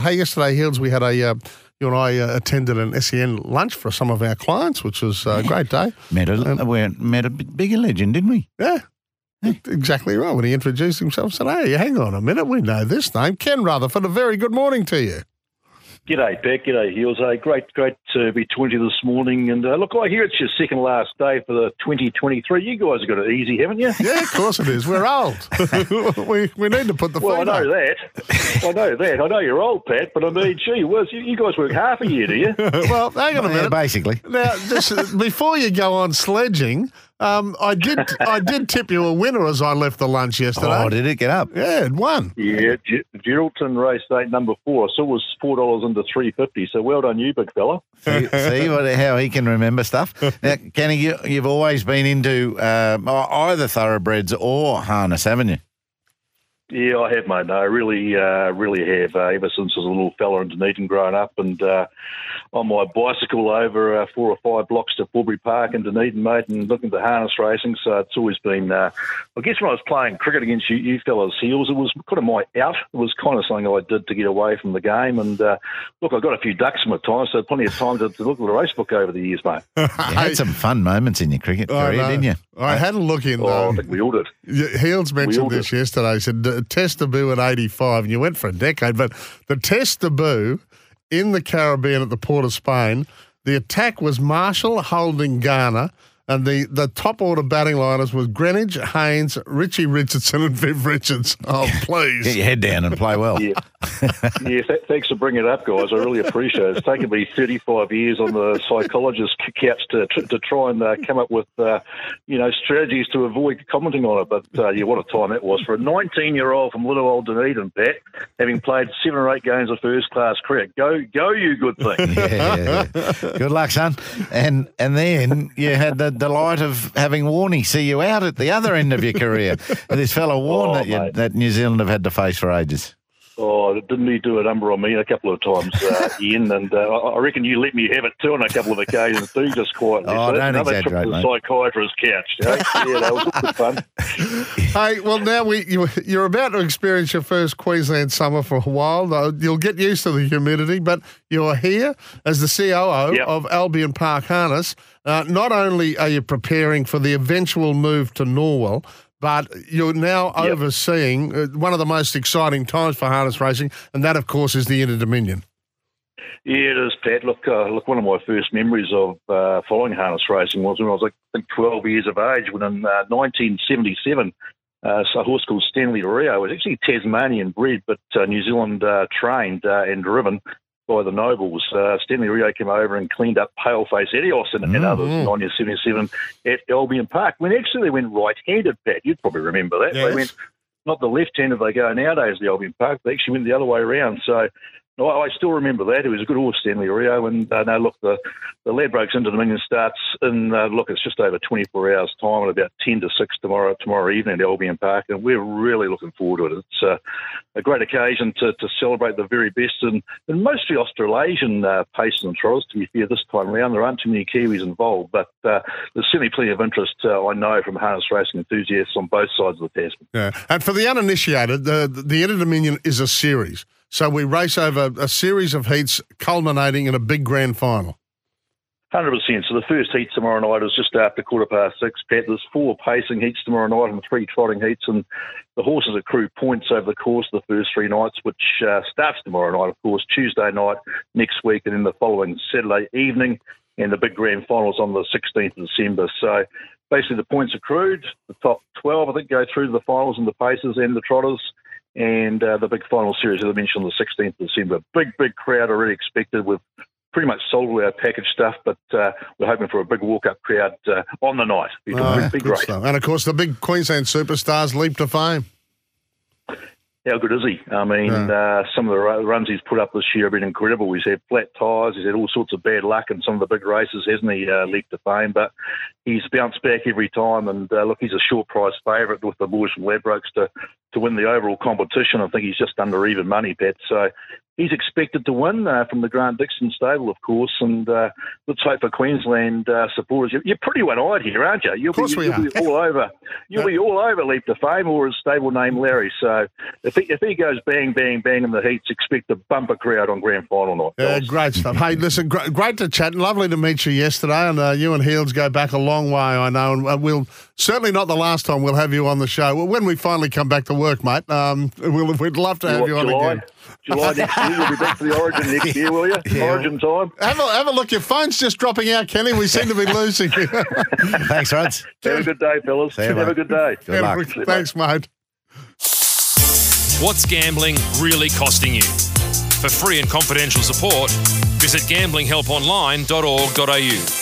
Hey, yesterday, Hills, we had a, uh, you and I uh, attended an SEN lunch for some of our clients, which was a great day. Met a, Um, we met a bigger legend, didn't we? Yeah. Exactly right. When he introduced himself, said, Hey, hang on a minute, we know this name. Ken Rutherford, a very good morning to you. G'day, Beck. G'day, Heals. Hey, great, great to be 20 this morning. And uh, look, I hear it's your second last day for the 2023. You guys have got it easy, haven't you? Yeah, of course it is. We're old. we, we need to put the Well, I know up. that. I know that. I know you're old, Pat, but I mean, gee whiz, you, you guys work half a year, do you? well, hang on a Yeah, minute. basically. Now, just before you go on sledging, um, I did I did tip you a winner as I left the lunch yesterday. Oh, did it get up? yeah, it won. Yeah, G- Geraldton race date number four. So it was four dollars into three fifty. So well done, you big fella. See, see what, how he can remember stuff. Now, Kenny, you, you've always been into um, either thoroughbreds or harness, haven't you? Yeah, I have, mate. No, I really, uh, really have. Uh, ever since I was a little fella in Dunedin growing up, and uh, on my bicycle over uh, four or five blocks to Forbury Park in Dunedin, mate, and looking to harness racing. So it's always been. Uh, I guess when I was playing cricket against you, you fellas Heals, it was kind of my out. It was kind of something I did to get away from the game. And uh, look, I got a few ducks in my time, so plenty of time to, to look at the race book over the years, mate. You had some fun moments in your cricket I career, didn't you? I had a look in. Oh, I Um, think we all did. Heals mentioned all this yesterday. He said "D- test debut at 85, and you went for a decade. But the test debut in the Caribbean at the Port of Spain, the attack was Marshall holding Garner, and the, the top order batting liners was Greenidge, Haynes, Richie Richardson, and Viv Richards. Oh, Get please. your head down and play well. Yeah. yeah, th- thanks for bringing it up, guys. I really appreciate it. It's taken me 35 years on the psychologist's couch to, to, to try and uh, come up with, uh, you know, strategies to avoid commenting on it. But, uh, yeah, what a time that was for a 19-year-old from little old Dunedin, Pat, having played seven or eight games of first-class cricket. Go, go, you good thing. Yeah. Good luck, son. And and then you had the delight of having Warney see you out at the other end of your career. this fellow Warren Oh, that, you, that New Zealand have had to face for ages. Oh, didn't he do a number on me a couple of times, uh, Ian? And uh, I reckon you let me have it too on a couple of occasions too, just quietly. Oh, so don't another trip to the psychiatrist's couch. You know? yeah, that was good fun. Hey, well, now we you, you're about to experience your first Queensland summer for a while. though. You'll get used to the humidity, but you're here as the COO Yep. of Albion Park Harness. Uh, not only are you preparing for the eventual move to Norwell, but you're now Yep. overseeing uh, one of the most exciting times for harness racing, and that, of course, is the Inter Dominion. Yeah, it is, Pat. Look, uh, look. One of my first memories of uh, following harness racing was when I was, like, I think, 12 years of age. When in uh, 1977, uh, so a horse called Stanley Rio was actually Tasmanian bred, but uh, New Zealand uh, trained uh, and driven by the nobles. Uh, Stanley Rio came over and cleaned up Paleface Adios and, and others in 1977 at Albion Park. When actually they went right-handed, Pat. You'd probably remember that. Yes. They went not the left-handed they go nowadays, the Albion Park. They actually went the other way around. So I I still remember that. It was a good horse, Stanley Rio. And uh, no, look, the, the Ladbrokes Inter Dominion starts in, uh, look, it's just over 24 hours' time at about 10 to 6 tomorrow tomorrow evening at Albion Park. And we're really looking forward to it. It's uh, a great occasion to, to celebrate the very best and, mostly Australasian uh, and trotters, to be fair, this time around. There aren't too many Kiwis involved, but uh, there's certainly plenty of interest, uh, I know, from harness racing enthusiasts on both sides of the Tasman. Yeah. And for the uninitiated, the, the Inter Dominion is a series. So we race over a series of heats culminating in a big grand final. Hundred percent. So the first heat tomorrow night is just after quarter past six. Pat, there's four pacing heats tomorrow night and three trotting heats, and the horses accrue points over the course of the first three nights, which uh, starts tomorrow night, of course, Tuesday night next week, and then the following Saturday evening, and the big grand finals on the 16th of December. So basically, the points accrued. The top 12, I think, go through to the finals and the paces and the trotters. And uh, the big final series, as I mentioned, on the 16th of December. Big, big crowd already expected We've pretty much sold all our package stuff, but uh, we're hoping for a big walk-up crowd uh, on the night. Be, Oh, be great. stuff. And of course, the big Queensland superstars leap to fame. How good is he? I mean, uh, some of the runs he's put up this year have been incredible. He's had flat tyres, he's had all sorts of bad luck in some of the big races, hasn't he, uh, Leap to Fame? But he's bounced back every time, and uh, look, he's a short price favourite with the boys from Ladbrokes to, to win the overall competition. I think he's just under even money, Pat. So he's expected to win uh, from the Grant Dixon stable, of course, and uh, let's hope for Queensland uh, supporters. You're, pretty one-eyed here, aren't you? You'll Of course be, we are. all over. You'll be all over Leap to Fame or his stable name Larry. So if he, if he goes bang, bang, bang in the heats, expect a bumper crowd on grand final night. Yeah, great stuff. Hey, listen, great, great to chat. And lovely to meet you yesterday. And uh, you and Heals go back a long way, I know. And uh, we'll certainly not the last time we'll have you on the show. Well, when we finally come back to work, mate, um, we'll, we'd love to have you on July, again. July next year, you'll be back for the Origin next year, will you? Origin time. Have a, have a look. Your phone's just dropping out, Kenny. We seem to be losing you. Thanks, Rods. Have a good day, fellas. See you, Have a good day. Good luck. Thanks, mate. What's gambling really costing you? For free and confidential support, visit gamblinghelponline.org.au.